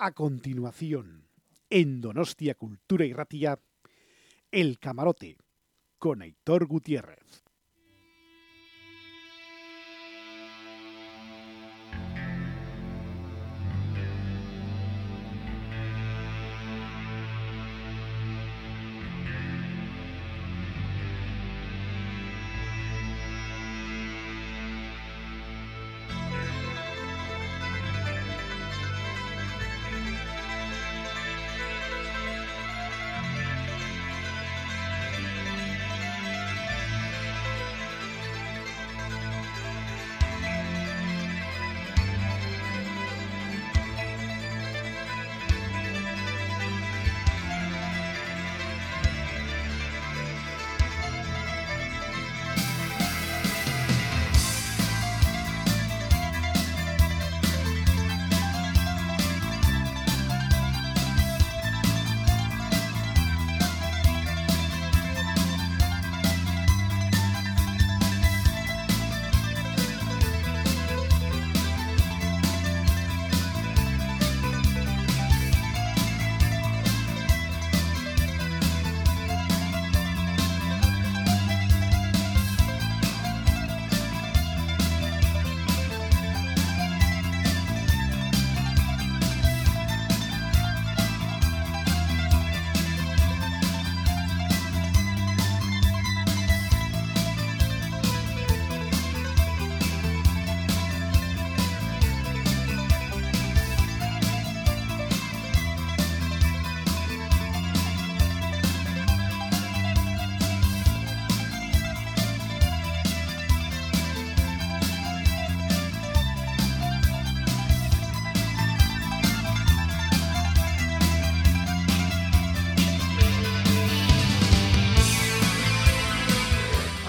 A continuación, en Donostia Cultura y Ratilla, El Camarote, con Aitor Gutiérrez.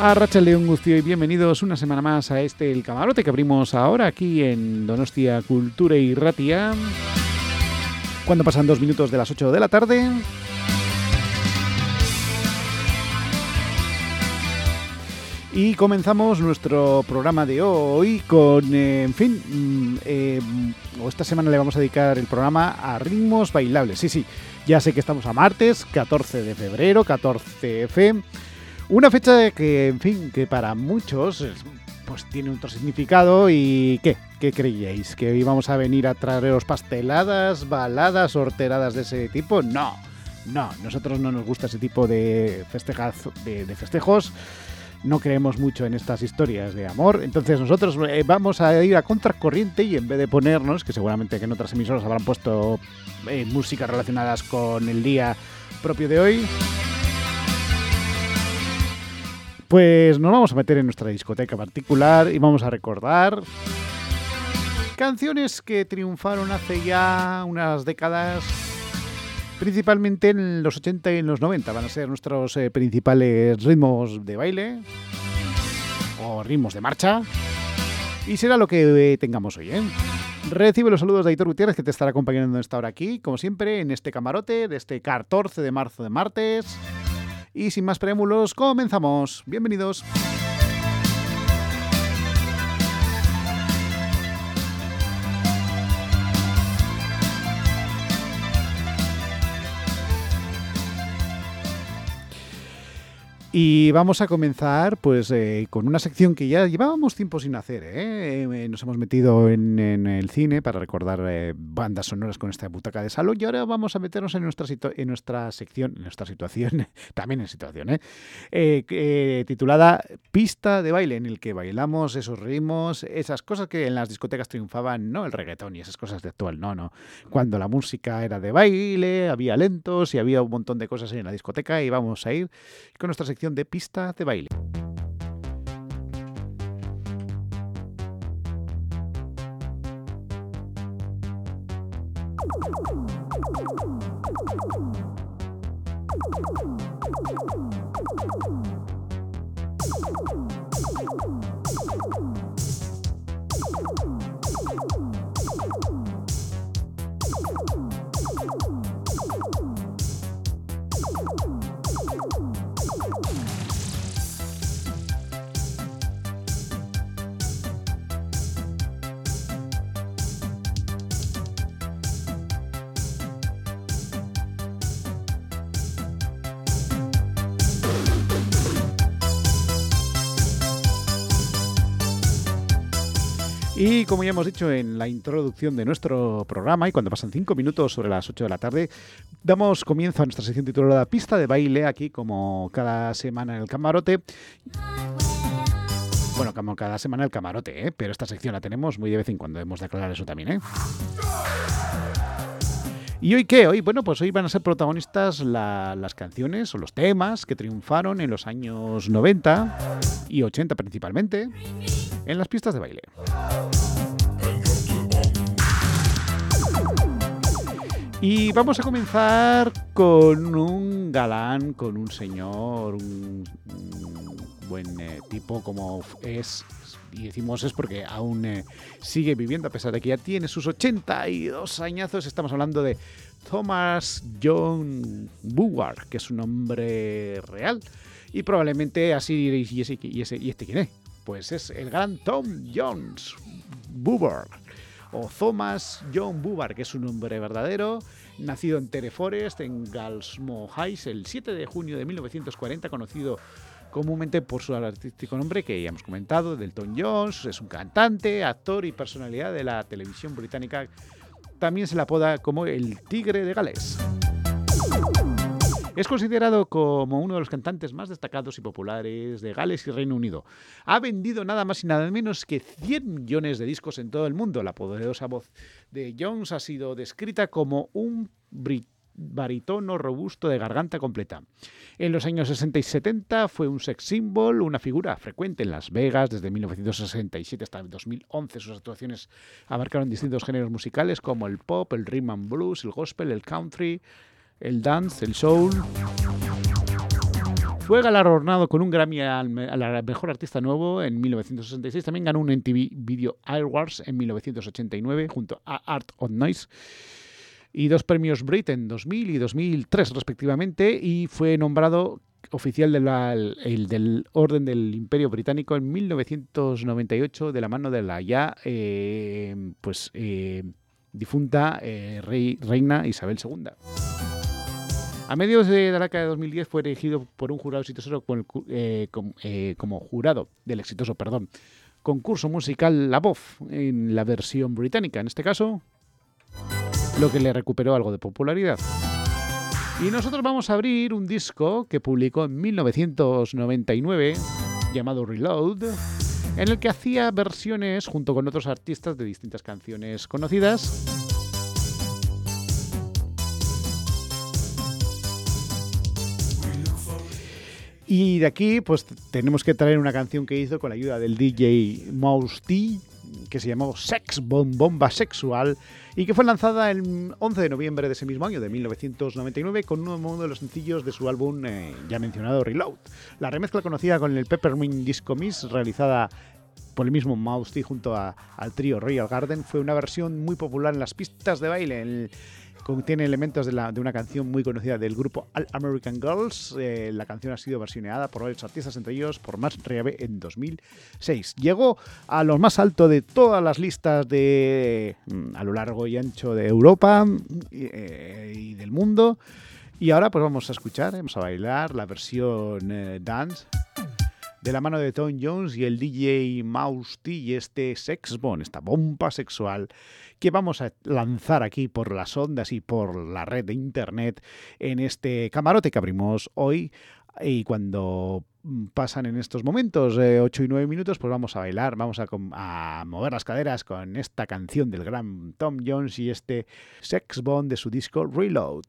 A Rachel León Gustio y bienvenidos una semana más a este El Camarote que abrimos ahora aquí en Donostia Cultura y Ratia. Cuando pasan dos minutos de las 8 de la tarde. Y comenzamos nuestro programa de hoy con, eh, en fin, mm, eh, esta semana le vamos a dedicar el programa a ritmos bailables. Sí, sí, ya sé que estamos a martes, 14 de febrero, 14F. Una fecha que, en fin, que para muchos pues tiene otro significado y ¿qué? ¿Qué creíais? ¿Que íbamos a venir a traeros pasteladas, baladas, horteradas de ese tipo? No, no, nosotros no nos gusta ese tipo de, de, de festejos. No creemos mucho en estas historias de amor, entonces nosotros eh, vamos a ir a contracorriente y en vez de ponernos, que seguramente que en otras emisoras habrán puesto eh, músicas relacionadas con el día propio de hoy, pues nos vamos a meter en nuestra discoteca particular y vamos a recordar canciones que triunfaron hace ya unas décadas, principalmente en los 80 y en los 90. Van a ser nuestros eh, principales ritmos de baile o ritmos de marcha. Y será lo que eh, tengamos hoy, ¿eh? Recibe los saludos de Aitor Gutiérrez, que te estará acompañando en esta hora aquí, como siempre, en este camarote de este 14 de marzo de martes. Y sin más preámbulos, comenzamos. Bienvenidos. Y vamos a comenzar pues eh, con una sección que ya llevábamos tiempo sin hacer. ¿eh? Eh, nos hemos metido en, el cine para recordar bandas sonoras con esta butaca de salón y ahora vamos a meternos en nuestra, en nuestra sección, en nuestra situación, también en situación, titulada Pista de baile, en el que bailamos esos ritmos, esas cosas que en las discotecas triunfaban, no el reggaetón y esas cosas de actual, no, no. Cuando la música era de baile, había lentos y había un montón de cosas en la discoteca y vamos a ir con nuestra sección de pistas de baile. Y como ya hemos dicho en la introducción de nuestro programa, y cuando pasan cinco minutos sobre las 8 de la tarde, damos comienzo a nuestra sección titulada Pista de baile, aquí como cada semana en el camarote. Bueno, como cada semana el camarote, ¿eh? pero esta sección la tenemos muy de vez en cuando, hemos de aclarar eso también. ¿eh? ¿Y hoy qué? Hoy, bueno, pues hoy van a ser protagonistas las canciones o los temas que triunfaron en los años 90 y 80 principalmente en las pistas de baile. Y vamos a comenzar con un galán, con un señor, un, buen eh, tipo como es, y decimos es porque aún eh, sigue viviendo a pesar de que ya tiene sus 82 añazos. Estamos hablando de Thomas John Buwar, que es su nombre real. Y probablemente así diréis, ¿y, y, ese, ¿y este quién es? Pues es el gran Tom Jones Bubar, o Thomas John Bubar, que es su nombre verdadero, nacido en Tereforest, en Galsmo Heights, el 7 de junio de 1940, conocido comúnmente por su artístico nombre que ya hemos comentado, Delton Jones, es un cantante, actor y personalidad de la televisión británica. También se le apoda como el Tigre de Gales. Es considerado como uno de los cantantes más destacados y populares de Gales y Reino Unido. Ha vendido nada más y nada menos que 100 millones de discos en todo el mundo. La poderosa voz de Jones ha sido descrita como un barítono robusto de garganta completa. En los años 60 y 70 fue un sex symbol, una figura frecuente en Las Vegas desde 1967 hasta 2011. Sus actuaciones abarcaron distintos géneros musicales como el pop, el rhythm and blues, el gospel, el country, el dance, el soul. Fue galardonado con un Grammy al, mejor artista nuevo en 1966. También ganó un MTV Video Awards en 1989 junto a Art of Noise y dos premios Brit en 2000 y 2003 respectivamente y fue nombrado oficial del Orden del Imperio Británico en 1998 de la mano de la ya eh, pues eh, difunta reina Isabel II. A mediados de la década de 2010 fue elegido por un jurado exitoso eh, eh, como, jurado del exitoso, perdón, concurso musical La Voz en la versión británica, en este caso, lo que le recuperó algo de popularidad. Y nosotros vamos a abrir un disco que publicó en 1999 llamado Reload, en el que hacía versiones junto con otros artistas de distintas canciones conocidas Y de aquí, pues tenemos que traer una canción que hizo con la ayuda del DJ Mouse T, que se llamó Sex Bomb, Bomba Sexual, y que fue lanzada el 11 de noviembre de ese mismo año, de 1999, con uno de los sencillos de su álbum eh, ya mencionado Reload. La remezcla conocida con el Peppermint Disco Miss, realizada por el mismo Mouse T junto al trío Royal Garden, fue una versión muy popular en las pistas de baile. En Contiene elementos de, una canción muy conocida del grupo All American Girls. Eh, la canción ha sido versioneada por varios artistas, entre ellos por Max Riabe en 2006. Llegó a lo más alto de todas las listas de mm, a lo largo y ancho de Europa eh, y, del mundo. Y ahora pues vamos a escuchar, vamos a bailar la versión eh, dance de la mano de Tom Jones y el DJ Mouse T y este Sex esta bomba sexual que vamos a lanzar aquí por las ondas y por la red de internet en este camarote que abrimos hoy. Y cuando pasan en estos momentos, 8 eh, y 9 minutos, pues vamos a bailar, vamos a, a, mover las caderas con esta canción del gran Tom Jones y este Sex Bomb de su disco Reload.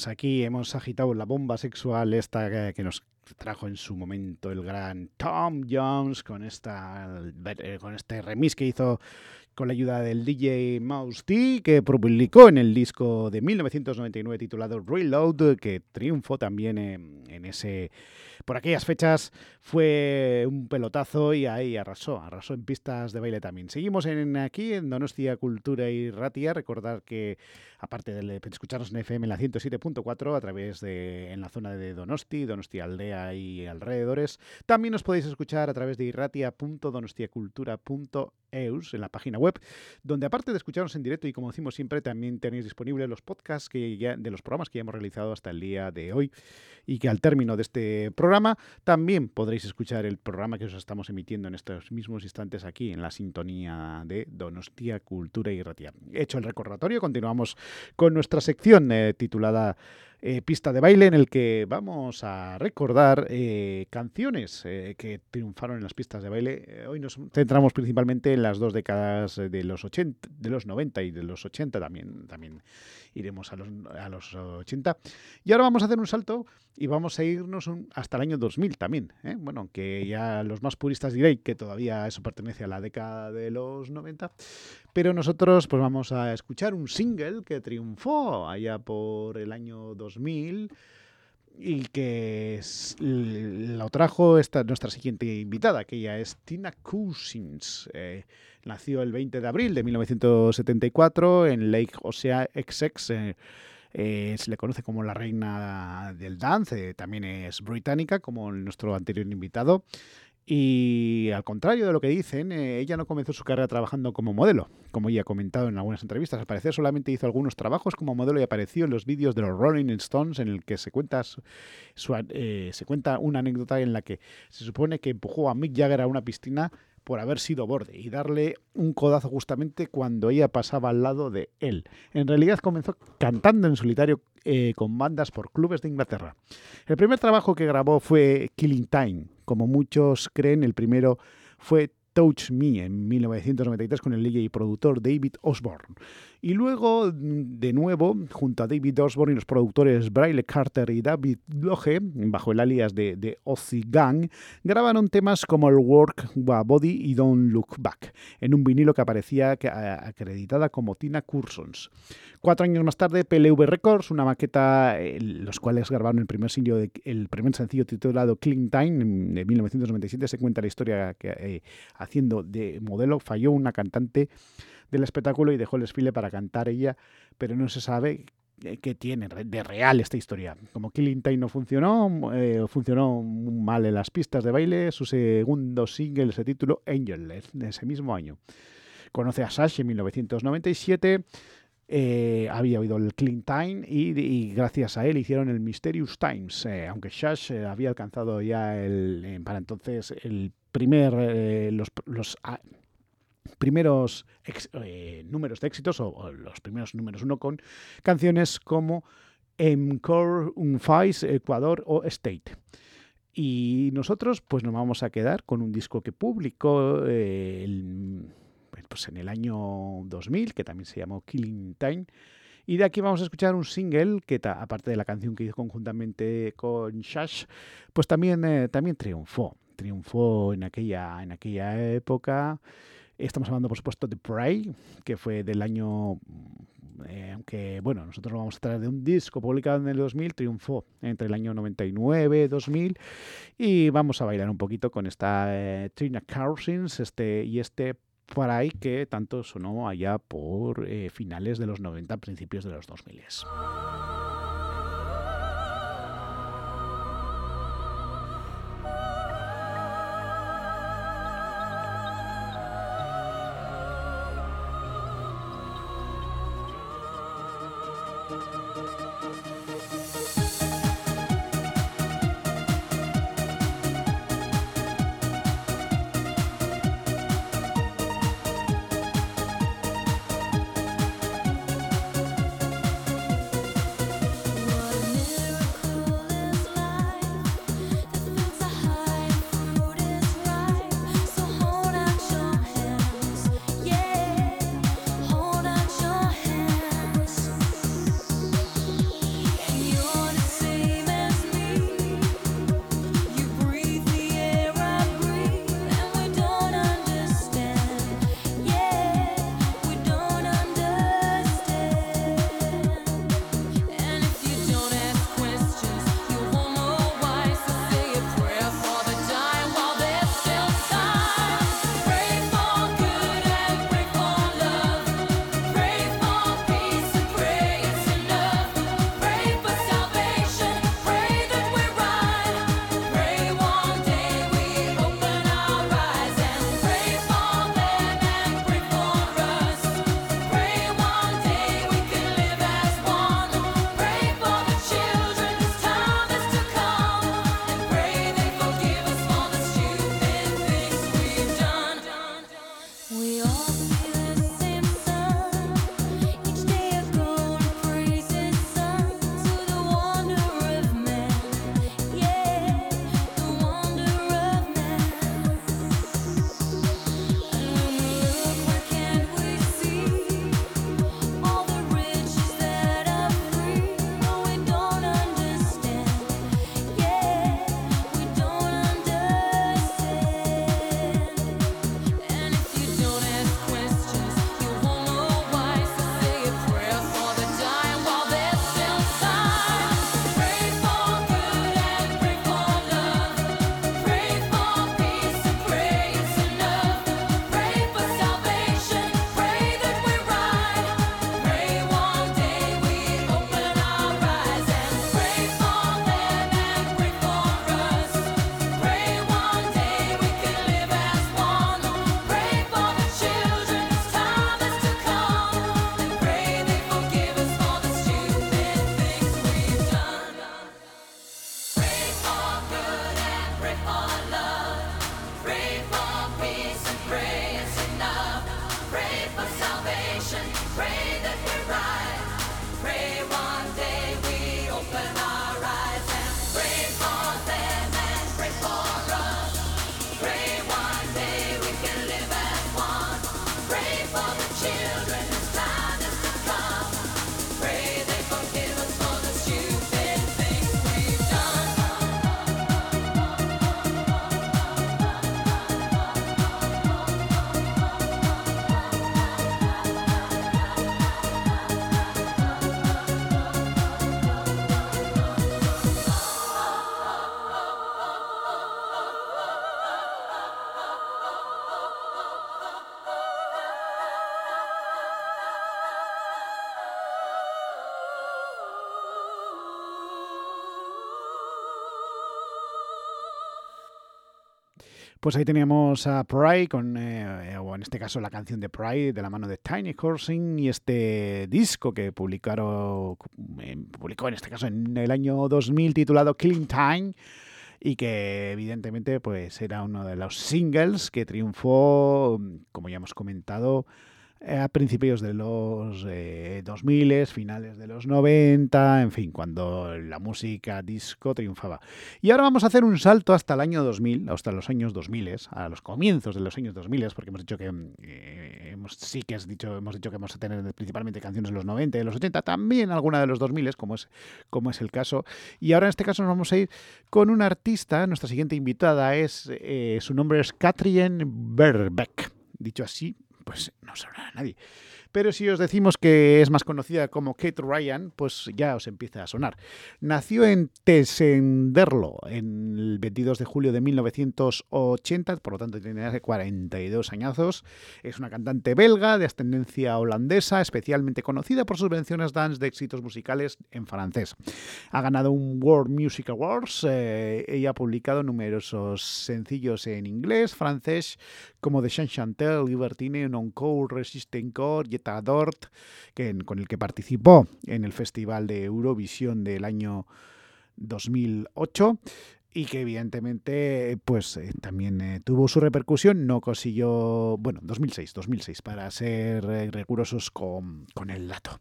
Pues aquí hemos agitado la bomba sexual esta que, nos trajo en su momento el gran Tom Jones con esta eh, con este remix que hizo con la ayuda del DJ Mouse T que publicó en el disco de 1999 titulado Reload que triunfó también en ese por aquellas fechas fue un pelotazo y ahí arrasó, arrasó en pistas de baile también. Seguimos en aquí en Donostia Cultura y Ratia, recordar que aparte de escucharnos en FM en la 107.4 a través de en la zona de Donosti, Donostia Aldea y alrededores, también nos podéis escuchar a través de irratia.donostiacultura.eus en la página web, donde aparte de escucharnos en directo y como decimos siempre, también tenéis disponibles los podcasts que ya, de los programas que ya hemos realizado hasta el día de hoy y que al término de este programa también podréis escuchar el programa que os estamos emitiendo en estos mismos instantes aquí en la sintonía de Donostia Cultura y Ratia. Hecho el recordatorio, continuamos con nuestra sección eh, titulada eh, Pista de baile en el que vamos a recordar eh, canciones eh, que triunfaron en las pistas de baile. Eh, hoy nos centramos principalmente en las dos décadas de los 80, de los 90 y de los 80 también, también iremos a los, a los 80. Y ahora vamos a hacer un salto y vamos a irnos hasta el año 2000 también. ¿eh? Bueno, aunque ya los más puristas diréis que todavía eso pertenece a la década de los 90, pero nosotros pues vamos a escuchar un single que triunfó allá por el año 2000 y que lo trajo esta nuestra siguiente invitada, que ella es Tina Cousins. Eh, nació el 20 de abril de 1974 en Lake Osea XX. eh, eh, se le conoce como la reina del dance, eh, también es británica, como nuestro anterior invitado. Y al contrario de lo que dicen, ella no comenzó su carrera trabajando como modelo, como ella ha comentado en algunas entrevistas. Al parecer solamente hizo algunos trabajos como modelo y apareció en los vídeos de los Rolling Stones en el que se cuenta, su- se cuenta una anécdota en la que se supone que empujó a Mick Jagger a una piscina por haber sido borde y darle un codazo justamente cuando ella pasaba al lado de él. En realidad comenzó cantando en solitario eh, con bandas por clubes de Inglaterra. El primer trabajo que grabó fue Killing Time. Como muchos creen, el primero fue Touch Me en 1993 con el DJ y productor David Osborne. Y luego, de nuevo, junto a David Osborne y los productores Braille Carter y David Loge, bajo el alias de, de Ozzy Gang, grabaron temas como el Work Wa Body y Don't Look Back, en un vinilo que aparecía a- acreditada como Tina Cursons. Cuatro años más tarde, PLV Records, una maqueta, eh, los cuales grabaron el primer, sencillo de- el primer sencillo titulado Clean Time en- de 1997, se cuenta la historia que eh, haciendo de modelo falló una cantante del espectáculo y dejó el desfile para cantar ella, pero no se sabe eh, qué tiene de real esta historia. Como Killing Time no funcionó, eh, funcionó mal en las pistas de baile, su segundo single se tituló Angel, de ese mismo año. Conoce a Sash en 1997, eh, había oído el Clean Time y, y gracias a él hicieron el Mysterious Times, aunque Shash eh, había alcanzado ya el, para entonces el primer, los, los ah, primeros eh, números de éxitos o, los primeros números uno con canciones como Encore, Un Fais, Ecuador o State. Y nosotros pues nos vamos a quedar con un disco que publicó eh, el- pues, en el año 2000, que también se llamó Killing Time. Y de aquí vamos a escuchar un single que, aparte de la canción que hizo conjuntamente con Shash, pues también, eh, también triunfó. Triunfó en aquella, en aquella época. Estamos hablando, por supuesto, de Prey, que fue del año. eh, aunque, bueno, nosotros lo vamos a traer de un disco publicado en el 2000, triunfó entre el año 99 y 2000. Y vamos a bailar un poquito con esta eh, Trina Carsins este, y este Prey que tanto sonó allá por eh, finales de los 90, principios de los 2000. Pues ahí teníamos a Pride con, eh, o en este caso la canción de Pride de la mano de Tiny Coursing y este disco que publicaron, eh, publicó en este caso en el año 2000 titulado Killing Time y que evidentemente pues era uno de los singles que triunfó, como ya hemos comentado, eh, a principios de los eh, 2000, finales de los 90, en fin, cuando la música disco triunfaba. Y ahora vamos a hacer un salto hasta el año 2000, hasta los años 2000, a los comienzos de los años 2000, porque hemos dicho que eh, sí que hemos dicho que vamos a tener principalmente canciones de los 90 y de los 80, también alguna de los 2000, como es, como es el caso. Y ahora en este caso nos vamos a ir con una artista, nuestra siguiente invitada es, eh, su nombre es Katrien Verbeck. Dicho así, pues no sabrá nadie. Pero si os decimos que es más conocida como Kate Ryan, pues ya os empieza a sonar. Nació en Tessenderlo en el 22 de julio de 1980, por lo tanto tiene hace 42 añazos. Es una cantante belga de ascendencia holandesa, especialmente conocida por sus menciones dance de éxitos musicales en francés. Ha ganado un World Music Awards eh, y ha publicado numerosos sencillos en inglés, francés, como The Chantel, Libertine, Encore, Resist Encore, Dort, que, con el que participó en el Festival de Eurovisión del año 2008 y que evidentemente pues eh, también eh, tuvo su repercusión, no consiguió, bueno, 2006, 2006 para ser eh, con, con el dato.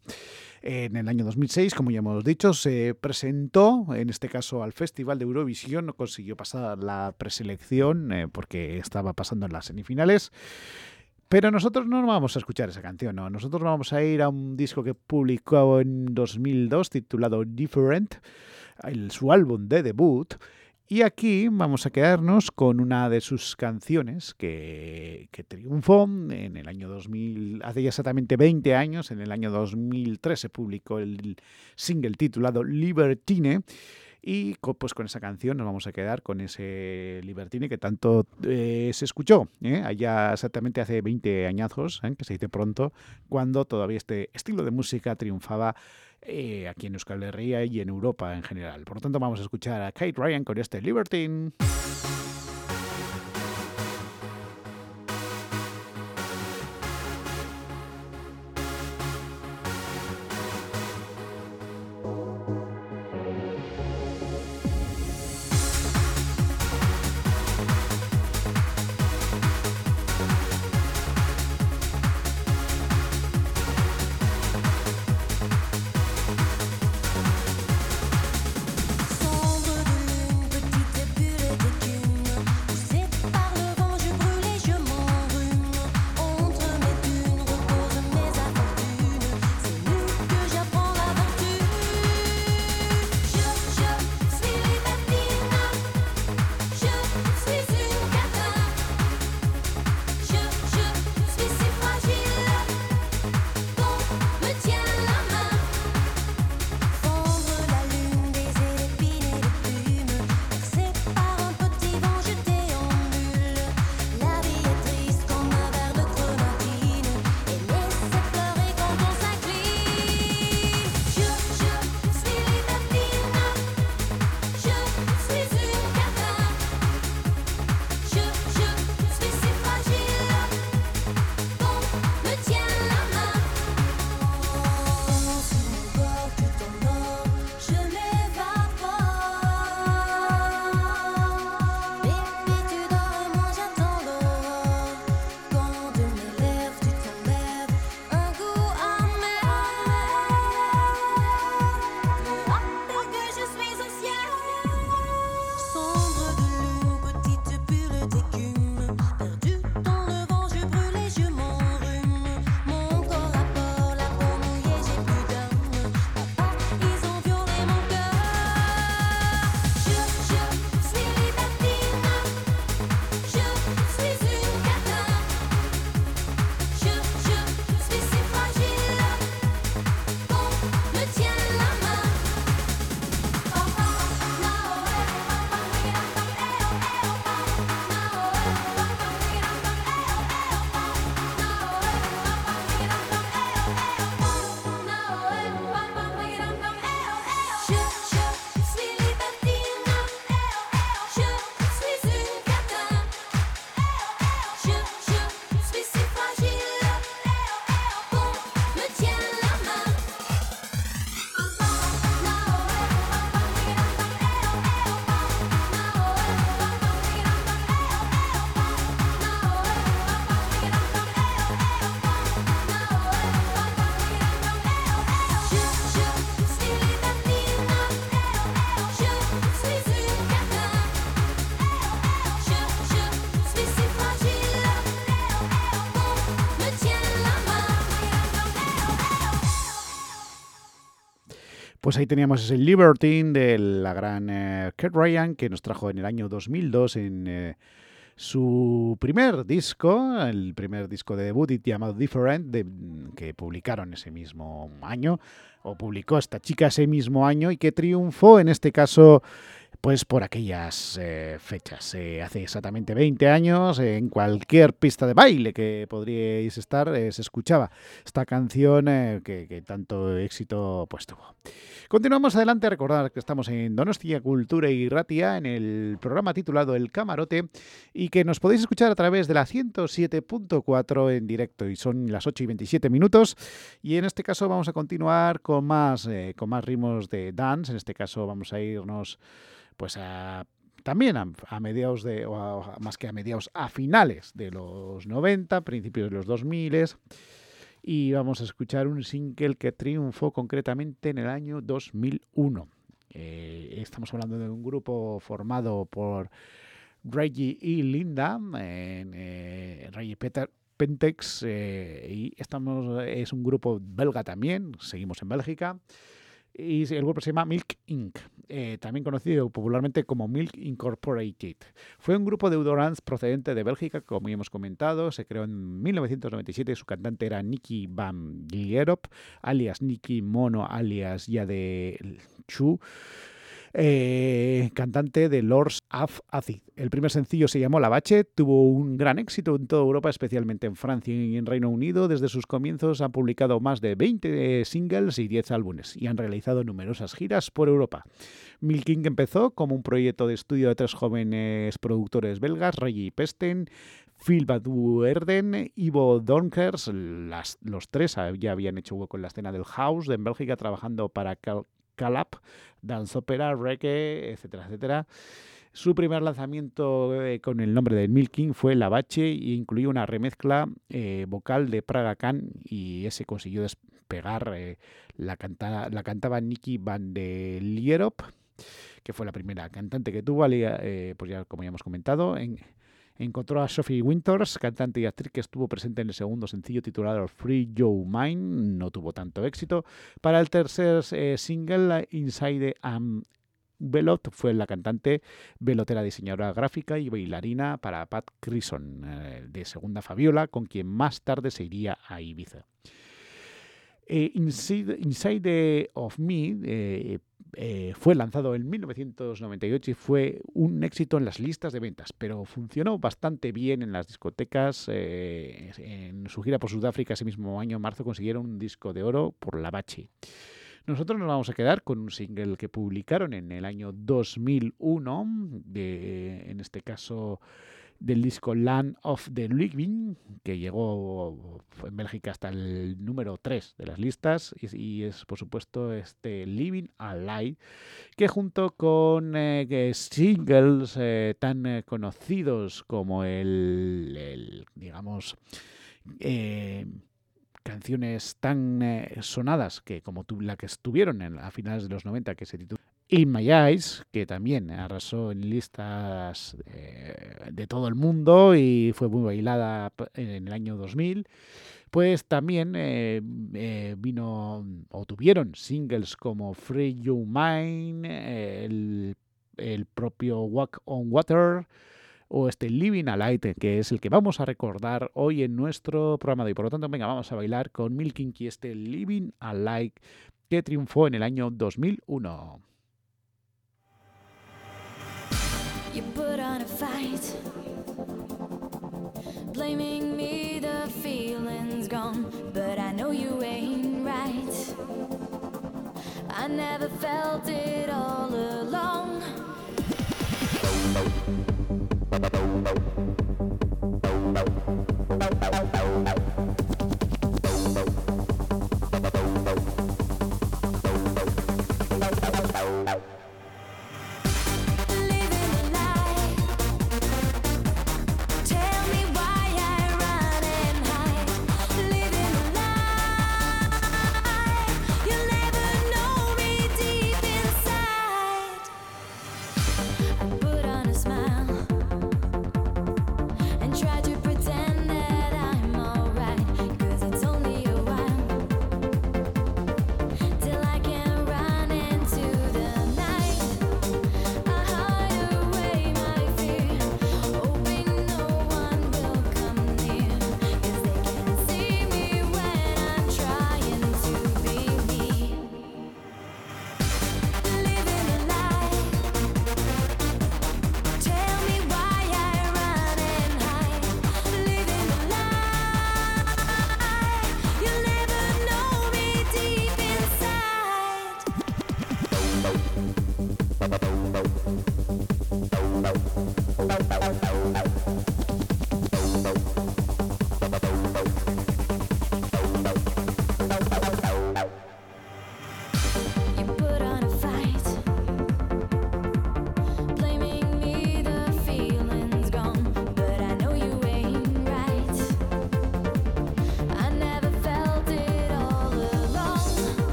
En el año 2006, como ya hemos dicho, se presentó, en este caso al Festival de Eurovisión, no consiguió pasar la preselección eh, porque estaba pasando en las semifinales. Pero nosotros no vamos a escuchar esa canción, no. Nosotros vamos a ir a un disco que publicó en 2002 titulado Different, el, su álbum de debut. Y aquí vamos a quedarnos con una de sus canciones que, triunfó en el año 2000, hace ya exactamente 20 años, en el año 2003 se publicó el single titulado Libertine. Y pues con esa canción nos vamos a quedar con ese Libertine que tanto eh, se escuchó ¿eh? allá exactamente hace 20 añazos, ¿eh? que se dice pronto, cuando todavía este estilo de música triunfaba eh, aquí en Euskal Herria y en Europa en general. Por lo tanto, vamos a escuchar a Kate Ryan con este Libertine. Pues ahí teníamos ese Libertine de la gran eh, Kurt Ryan que nos trajo en el año 2002 en eh, su primer disco, el primer disco de debut llamado Different, que publicaron ese mismo año, o publicó esta chica ese mismo año y que triunfó en este caso pues por aquellas eh, fechas. Eh, hace exactamente 20 años, eh, en cualquier pista de baile que podríais estar, se escuchaba esta canción que, que tanto éxito pues tuvo. Continuamos adelante, recordar que estamos en Donostia Cultura y Ratia, en el programa titulado El Camarote, y que nos podéis escuchar a través de la 107.4 en directo, y son las 8 y 27 minutos, y en este caso vamos a continuar con más, eh, con más ritmos de dance, en este caso vamos a irnos pues a también a, mediados de, más que a mediados, a finales de los 90, principios de los 2000 y vamos a escuchar un single que triunfó concretamente en el año 2001. Eh, estamos hablando de un grupo formado por Reggie y Linda, en, eh, Reggie Peter, Pentex, eh, y estamos, es un grupo belga también, seguimos en Bélgica, y el grupo se llama Milk Inc., eh, también conocido popularmente como Milk Incorporated. Fue un grupo de Eudorance procedente de Bélgica, como ya hemos comentado. Se creó en 1997. Su cantante era Nicky Van Lierop, alias Nicky Mono, alias ya de Chu. Eh, cantante de Lords of Acid. El primer sencillo se llamó La Bache, tuvo un gran éxito en toda Europa, especialmente en Francia y en Reino Unido. Desde sus comienzos han publicado más de 20 singles y 10 álbumes y han realizado numerosas giras por Europa. Milking empezó como un proyecto de estudio de tres jóvenes productores belgas, Reggie Pesten, Phil Badu Erden, Ivo Donkers, los tres ya habían hecho hueco en la escena del house en Bélgica trabajando para Cal Calap, Dance Opera, Reggae, etcétera, etcétera. Su primer lanzamiento eh, con el nombre de Milking fue La Bache y incluía una remezcla eh, vocal de Praga Khan y ese consiguió despegar. eh, la, canta, la cantaba Nicky Van de Lierop, que fue la primera cantante que tuvo, pues ya como ya hemos comentado, en, encontró a Sophie Winters, cantante y actriz que estuvo presente en el segundo sencillo titulado Free Joe Mine, no tuvo tanto éxito. Para el tercer eh, single, Inside Am Velot, fue la cantante, velotera, diseñadora gráfica y bailarina para Pat Crison, eh, de segunda Fabiola, con quien más tarde se iría a Ibiza. Eh, Inside, Inside of Me eh, fue lanzado en 1998 y fue un éxito en las listas de ventas, pero funcionó bastante bien en las discotecas. eh, en su gira por Sudáfrica ese mismo año, en marzo, consiguieron un disco de oro por La Bache. Nosotros nos vamos a quedar con un single que publicaron en el año 2001, de, en este caso del disco Land of the Living, que llegó en Bélgica hasta el número 3 de las listas, y, es por supuesto este Living Alive, que junto con eh, singles eh, tan eh, conocidos como el, digamos, canciones tan sonadas que como tu, la que estuvieron en, a finales de los 90 que se titula In My Eyes, que también arrasó en listas eh, de todo el mundo y fue muy bailada en el año 2000, pues también eh, eh, vino o tuvieron singles como Free You Mine, eh, el, propio Walk on Water, o este Living a que es el que vamos a recordar hoy en nuestro programa de hoy. Por lo tanto, venga, vamos a bailar con Milking y este Living a que triunfó en el año 2001. You put on a fight, blaming me, the feeling's gone, but I know you ain't right. I never felt it all along. Living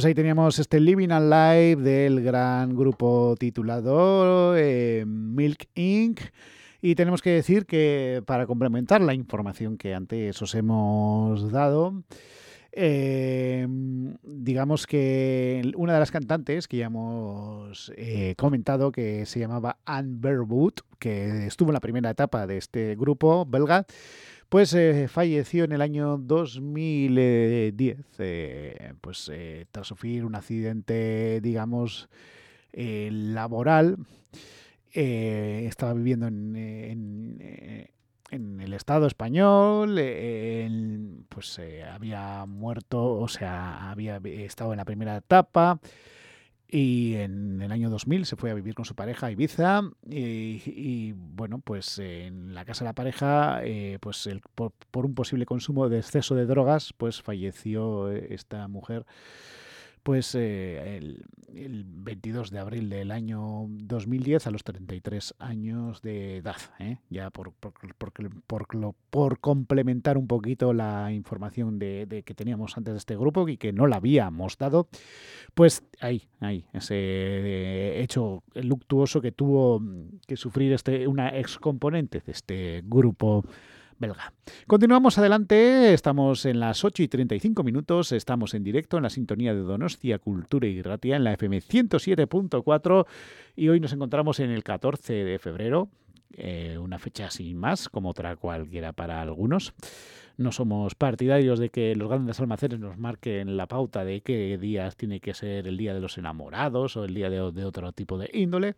Pues ahí teníamos este Living Alive del gran grupo titulado eh, Milk Inc. Y tenemos que decir que para complementar la información que antes os hemos dado, eh, digamos que una de las cantantes que ya hemos eh, comentado, que se llamaba Anne Berwood, que estuvo en la primera etapa de este grupo belga, pues eh, falleció en el año 2010, eh, pues eh, tras sufrir un accidente, digamos, laboral. Estaba viviendo en, el Estado español, pues había muerto, o sea, había estado en la primera etapa. Y en el año 2000 se fue a vivir con su pareja a Ibiza y, bueno, pues en la casa de la pareja, eh, pues el- por, por un posible consumo de exceso de drogas, pues falleció eh, esta mujer pues eh, el, el 22 de abril del año 2010 a los 33 años de edad. ¿eh? Ya por, por, por, por complementar un poquito la información de, que teníamos antes de este grupo y que no la habíamos dado, pues ahí, ahí, ese hecho luctuoso que tuvo que sufrir este, una ex componente de este grupo Continuamos adelante, estamos en las 8 y 35 minutos, estamos en directo en la sintonía de Donostia Cultura y Ratia en la FM 107.4 y hoy nos encontramos en el 14 de febrero, eh, una fecha sin más, como otra cualquiera para algunos. No somos partidarios de que los grandes almacenes nos marquen la pauta de qué días tiene que ser el día de los enamorados o el día de, de otro tipo de índole.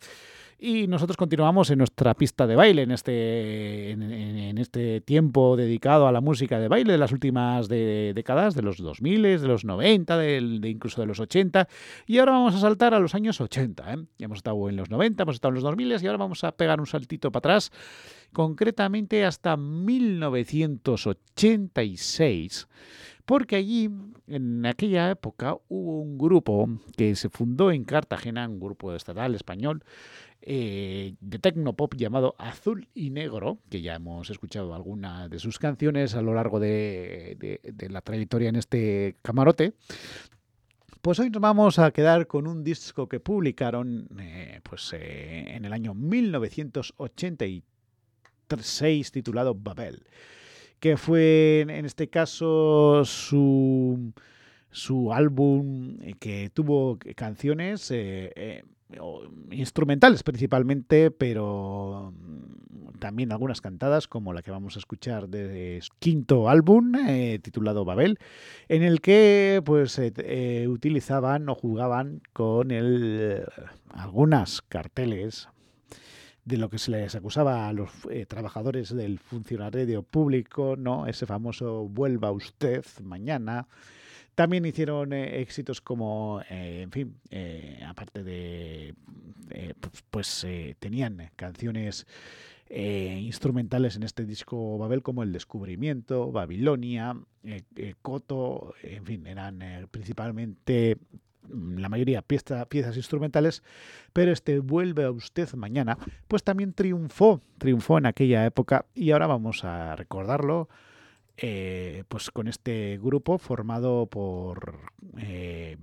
Y nosotros continuamos en nuestra pista de baile, en este, en, este tiempo dedicado a la música de baile de las últimas de- décadas, de los 2000, de los 90, del- de incluso de los 80. Y ahora vamos a saltar a los años 80. ¿eh? Hemos estado en los 90, hemos estado en los 2000 y ahora vamos a pegar un saltito para atrás, concretamente hasta 1986 porque allí, en aquella época, hubo un grupo que se fundó en Cartagena, un grupo estatal español, eh, de tecnopop llamado Azul y Negro, que ya hemos escuchado algunas de sus canciones a lo largo de, la trayectoria en este camarote. Pues hoy nos vamos a quedar con un disco que publicaron eh, pues, eh, en el año 1986 titulado Babel que fue en este caso su, su álbum eh, que tuvo canciones eh, eh, instrumentales principalmente, pero mm, también algunas cantadas, como la que vamos a escuchar de su quinto álbum titulado Babel, en el que pues utilizaban o jugaban con algunas carteles de lo que se les acusaba a los eh, trabajadores del funcionario público, ¿no? Ese famoso vuelva usted mañana. También hicieron eh, éxitos como, eh, en fin, eh, aparte de, pues, pues, tenían canciones instrumentales en este disco Babel como El Descubrimiento, Babilonia, Coto, en fin, eran principalmente la mayoría pieza- piezas instrumentales, pero este Vuelve a usted mañana, pues también triunfó, triunfó en aquella época y ahora vamos a recordarlo eh, pues con este grupo formado por eh,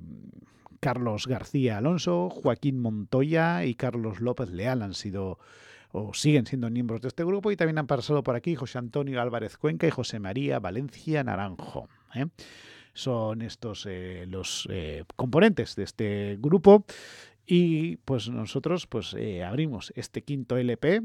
Carlos García Alonso, Joaquín Montoya y Carlos López Leal han sido o siguen siendo miembros de este grupo y también han pasado por aquí José Antonio Álvarez Cuenca y José María Valencia Naranjo. ¿eh? Son estos eh, los eh, componentes de este grupo. Y pues nosotros pues eh, abrimos este quinto LP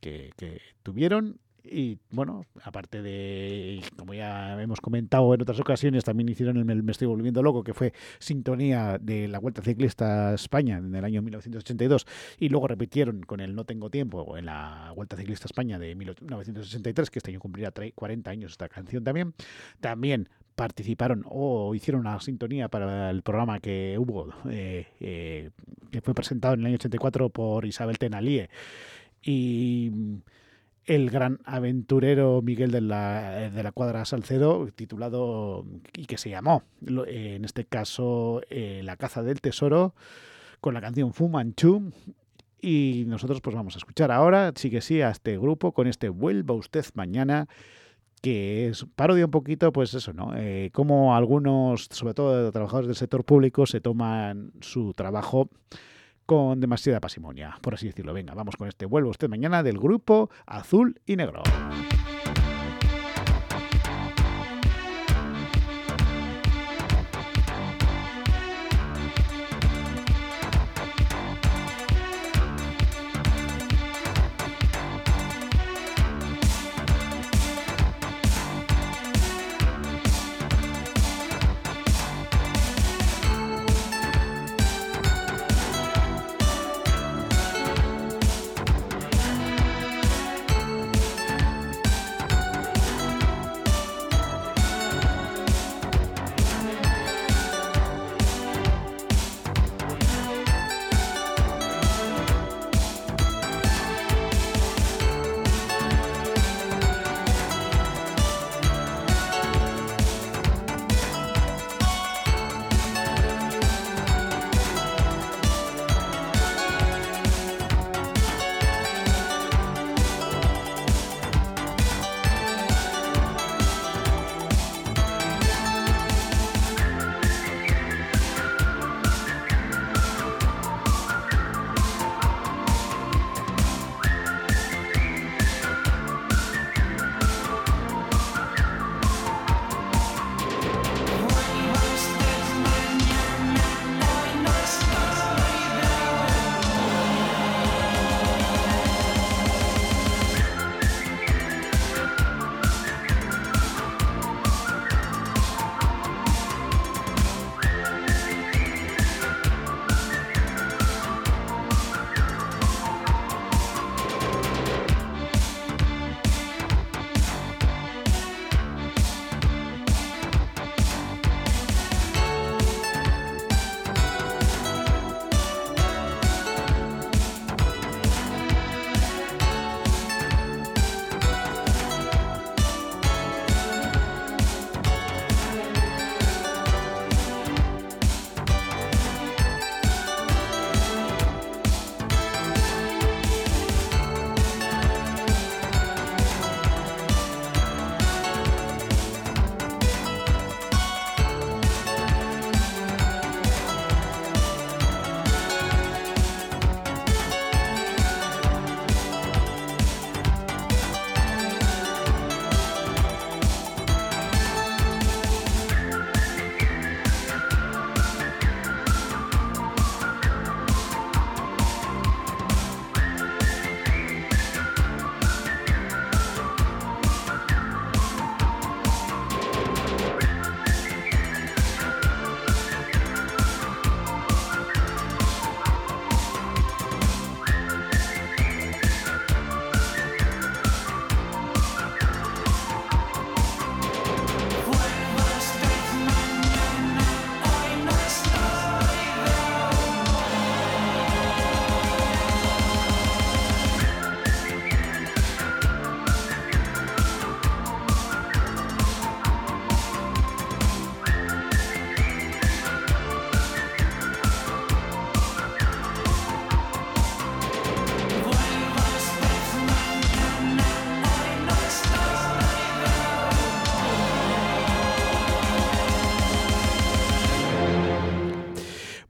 que, tuvieron. Y bueno, aparte de, como ya hemos comentado en otras ocasiones, también hicieron el Me Estoy Volviendo Loco, que fue sintonía de la Vuelta Ciclista España en el año 1982, y luego repitieron con el No Tengo Tiempo en la Vuelta Ciclista España de 1963, que este año cumplirá tre- 40 años esta canción también. También participaron o hicieron una sintonía para el programa que hubo, eh, eh, que fue presentado en el año 84 por Isabel Tenalie. Y mm, el gran aventurero Miguel de la, de la Cuadra Salcedo, titulado y que se llamó, eh, en este caso, eh, La caza del tesoro, con la canción Fu Manchu. Y nosotros pues vamos a escuchar ahora, sí que sí, a este grupo con este Vuelva usted mañana, que parodia un poquito, pues eso, ¿no? Eh, como algunos, sobre todo trabajadores del sector público, se toman su trabajo con demasiada pasimonia, por así decirlo. Venga, vamos con este Vuelva usted mañana del grupo Azul y Negro.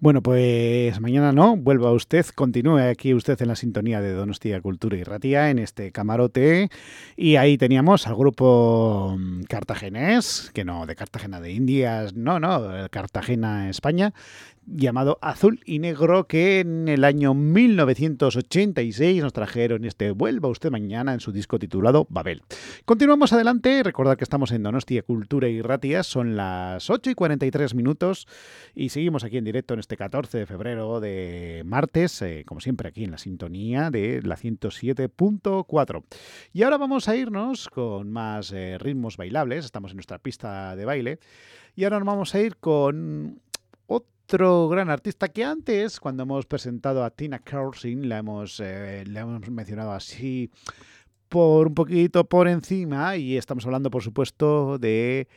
Bueno, pues mañana no, vuelva usted, continúe aquí usted en la sintonía de Donostia Cultura y Ratía en este camarote. Y ahí teníamos al grupo mm, cartagenés, que no, de Cartagena de Indias, no, no, Cartagena, España, llamado Azul y Negro que en el año 1986 nos trajeron este Vuelva usted mañana en su disco titulado Babel. Continuamos adelante, recordad que estamos en Donostia Cultura y Ratia, son las 8 y 43 minutos y seguimos aquí en directo en este 14 de febrero de martes, eh, como siempre aquí en la sintonía de la 107.4. Y ahora vamos a irnos con más eh, ritmos bailables, estamos en nuestra pista de baile y ahora nos vamos a ir con otro gran artista que antes, cuando hemos presentado a Tina Carlson, la hemos, eh, la hemos mencionado así por un poquito por encima y estamos hablando, por supuesto, de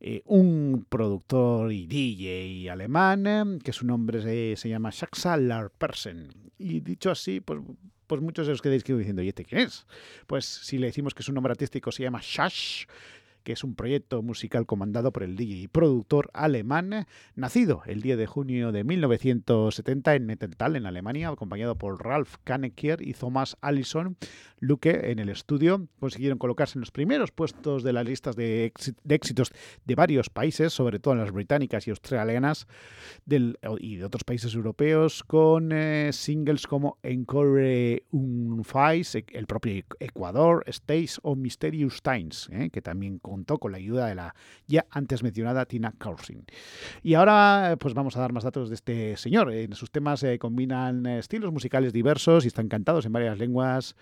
eh, un productor y DJ alemán que su nombre se, se llama Shaxa Larpersen. Y dicho así, pues, pues muchos de os quedáis diciendo, ¿y este quién es? Pues si le decimos que su nombre artístico se llama Shash, que es un proyecto musical comandado por el DJ y productor alemán, nacido el 10 de junio de 1970 en Netteltal, en Alemania, acompañado por Ralph Kanekier y Thomas Allison. Luque en el estudio consiguieron colocarse en los primeros puestos de las listas de, éxi- de éxitos de varios países, sobre todo en las británicas y australianas del- y de otros países europeos, con eh, singles como Encore un Fais, el propio Ecuador, States o Mysterious Times, eh, que también con la ayuda de la ya antes mencionada Tina Carlson. Y ahora pues vamos a dar más datos de este señor. En sus temas eh, combinan eh, estilos musicales diversos y están cantados en varias lenguas.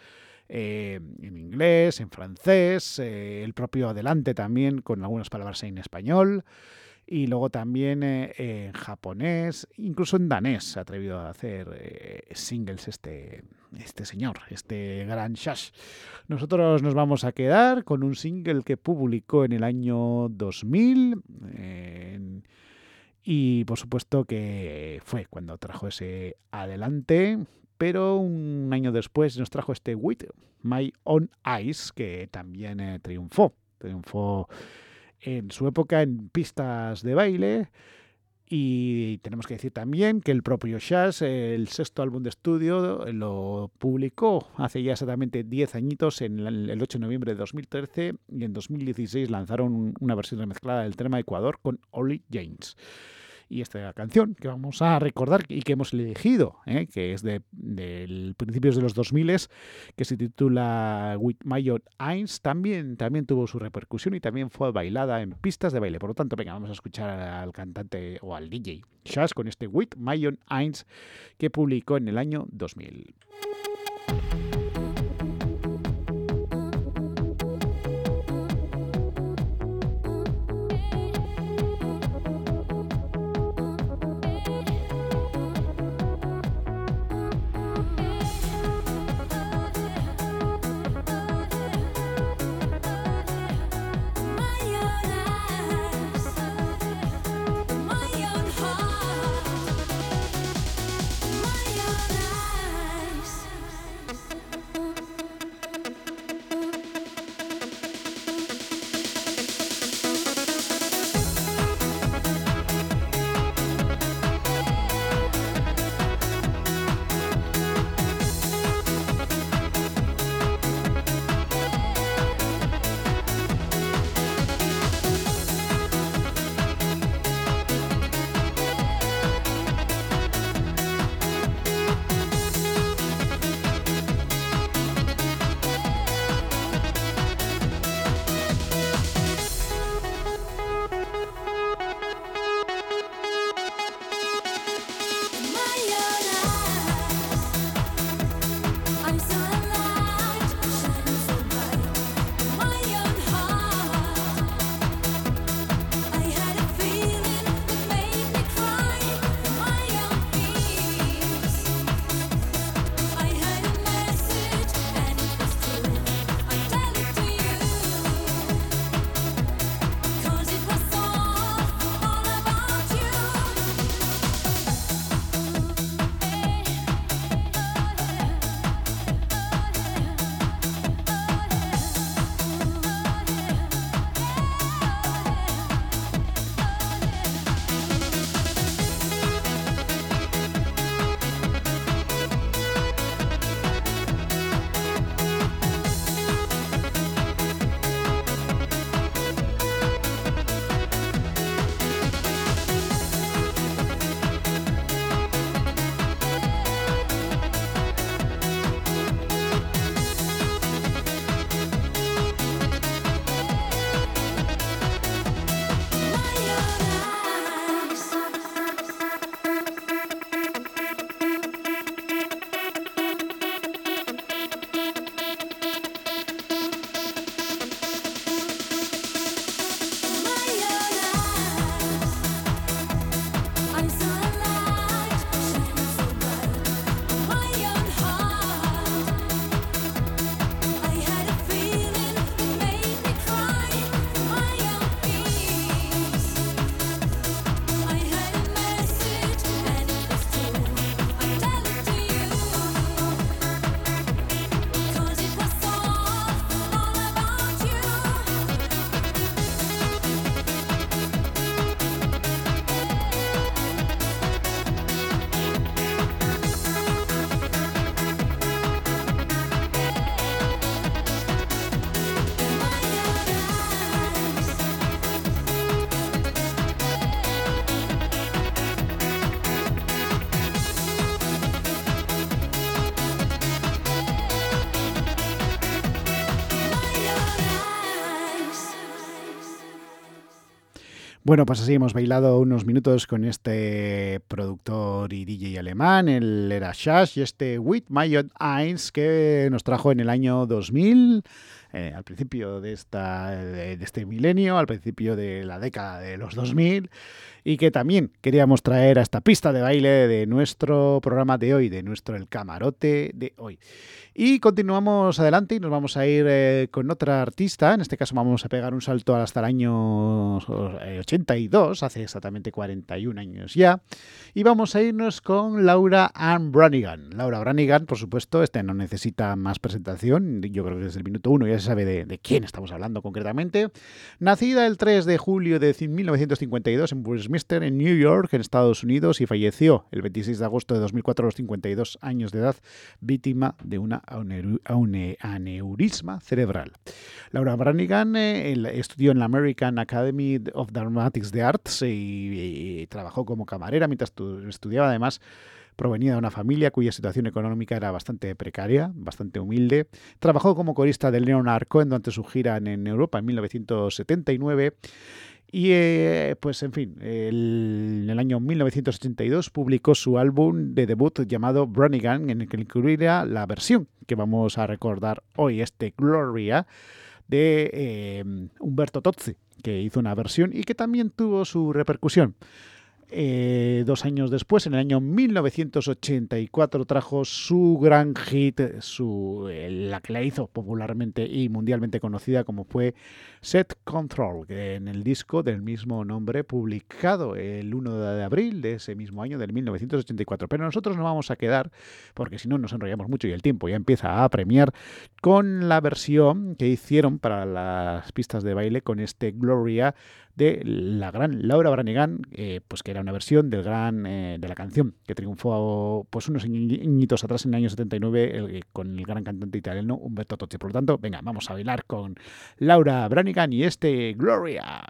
eh, en inglés, en francés, eh, el propio adelante también con algunas palabras en español y luego también eh, en japonés, incluso en danés se ha atrevido a hacer eh, singles este, este señor, este gran Shash. Nosotros nos vamos a quedar con un single que publicó en el año 2000 eh, en- y por supuesto que fue cuando trajo ese adelante, pero un año después nos trajo este With My Own Eyes que también eh, triunfó, triunfó en su época en pistas de baile. Y tenemos que decir también que el propio Shash, el sexto álbum de estudio, lo publicó hace ya exactamente 10 añitos, en el el 8 de noviembre de 2013, y en 2016 lanzaron una versión remezclada del tema Ecuador con Ollie James. Y esta canción que vamos a recordar y que hemos elegido, ¿eh? que es de, del principios de los 2000 que se titula With Own Eyes, también, también tuvo su repercusión y también fue bailada en pistas de baile. Por lo tanto, venga, vamos a escuchar al cantante o al DJ Shaz con este With Own Eyes que publicó en el año 2000. Bueno, pues así hemos bailado unos minutos con este productor y DJ alemán, él era Shash, y este With My Own Eyes que nos trajo en el año 2000, eh, al principio de, esta, de este milenio, al principio de la década de los 2000, y que también queríamos traer a esta pista de baile de nuestro programa de hoy, de nuestro El Camarote de hoy. Y continuamos adelante y nos vamos a ir eh, con otra artista. En este caso vamos a pegar un salto hasta el año eh, 82, hace exactamente 41 años ya. Y vamos a irnos con Laura Ann Branigan. Laura Branigan, por supuesto, este no necesita más presentación. Yo creo que desde el minuto uno ya se sabe de, quién estamos hablando concretamente. Nacida el 3 de julio de 1952 en En New York, en Estados Unidos, y falleció el 26 de agosto de 2004 a los 52 años de edad, víctima de una aneurisma cerebral. Laura Branigan eh, estudió en la American Academy of Dramatics de Arts y, y trabajó como camarera mientras tu- estudiaba. Además, provenía de una familia cuya situación económica era bastante precaria, bastante humilde. Trabajó como corista de Leonard Cohen durante su gira en Europa en 1979. Y eh, pues en fin, el- en el año 1982 publicó su álbum de debut llamado Branigan, en el que incluiría la versión que vamos a recordar hoy, este Gloria, de eh, Humberto Tozzi, que hizo una versión y que también tuvo su repercusión. Eh, dos años después, en el año 1984, trajo su gran hit, su, eh, la que la hizo popularmente y mundialmente conocida como fue Set Control, en el disco del mismo nombre, publicado el 1 de abril de ese mismo año, del 1984. Pero nosotros nos vamos a quedar, porque si no nos enrollamos mucho y el tiempo ya empieza a apremiar, con la versión que hicieron para las pistas de baile con este Gloria de la gran Laura Branigan, eh, pues que era una versión del gran eh, de la canción que triunfó pues unos añitos atrás en el año 79 el- con el gran cantante italiano Umberto Tozzi. Por lo tanto, venga, vamos a bailar con Laura Branigan y este. Gloria,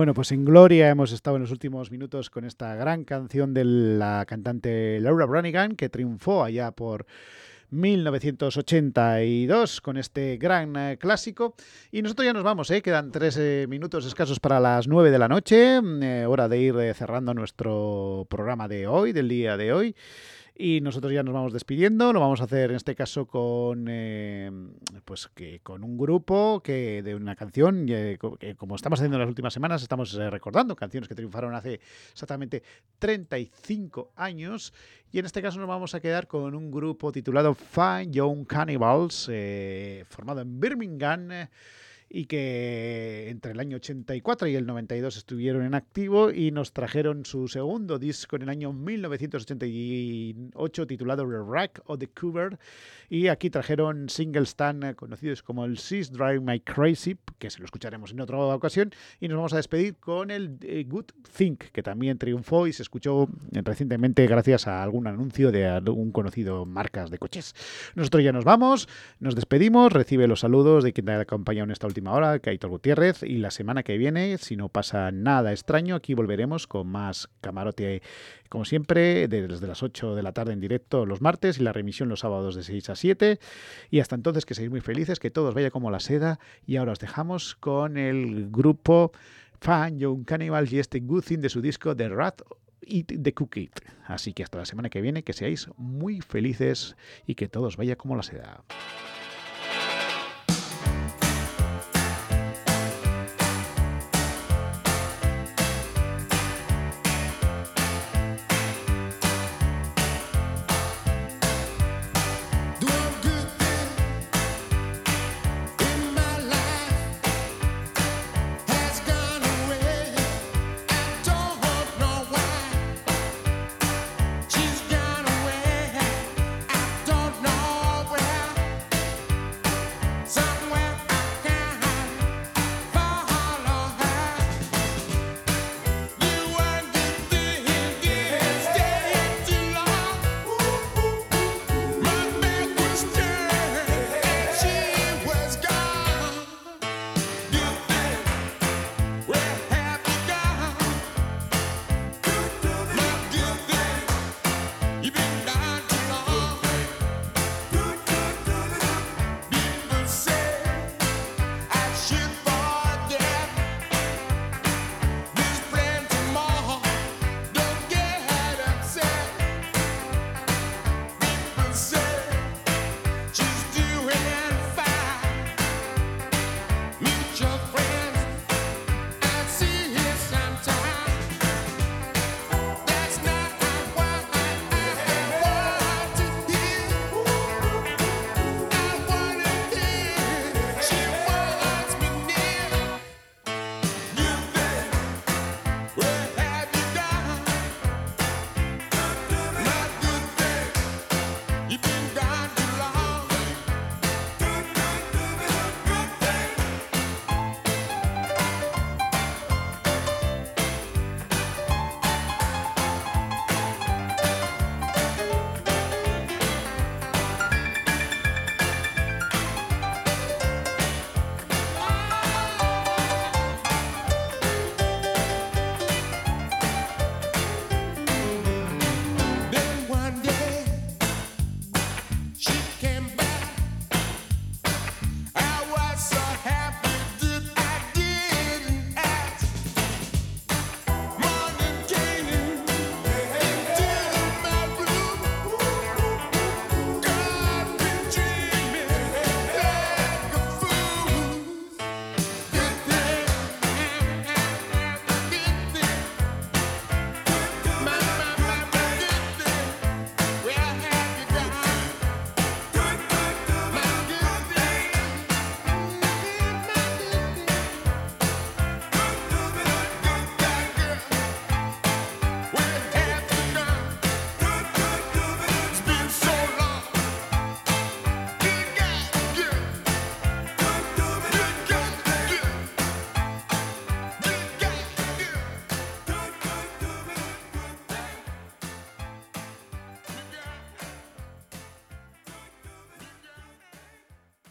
Bueno, pues en Gloria hemos estado en los últimos minutos con esta gran canción de la cantante Laura Branigan, que triunfó allá por 1982 con este gran eh, clásico. Y nosotros ya nos vamos, ¿eh? quedan tres eh, minutos escasos para las 9 de la noche, eh, hora de ir cerrando nuestro programa de hoy, del día de hoy. Y nosotros ya nos vamos despidiendo. Lo vamos a hacer en este caso con eh, pues que con un grupo que de una canción eh, que como estamos haciendo en las últimas semanas, estamos eh, recordando canciones que triunfaron hace exactamente 35 años. Y en este caso nos vamos a quedar con un grupo titulado Fine Young Cannibals, eh, formado en Birmingham. Y que entre el año 84 y el 92 estuvieron en activo y nos trajeron su segundo disco en el año 1988 titulado The Rack of the Cover y aquí trajeron singles tan eh, conocidos como el She's Drive My Crazy que se lo escucharemos en otra ocasión y nos vamos a despedir con el eh, Good Think que también triunfó y se escuchó eh, recientemente gracias a algún anuncio de algún conocido marcas de coches. Nosotros ya nos vamos, nos despedimos, recibe los saludos de quien te ha acompañado en esta última hora, Kaitor Gutiérrez, y la semana que viene, si no pasa nada extraño, aquí volveremos con más camarote, como siempre, desde las 8 de la tarde en directo los martes y la remisión los sábados de 6 a 7. Y hasta entonces, que seáis muy felices, que todos vaya como la seda, y ahora os dejamos con el grupo Fan Young Cannibal y este Good Thing de su disco The Rat Eat the Cookie. Así que hasta la semana que viene, que seáis muy felices y que todos vaya como la seda.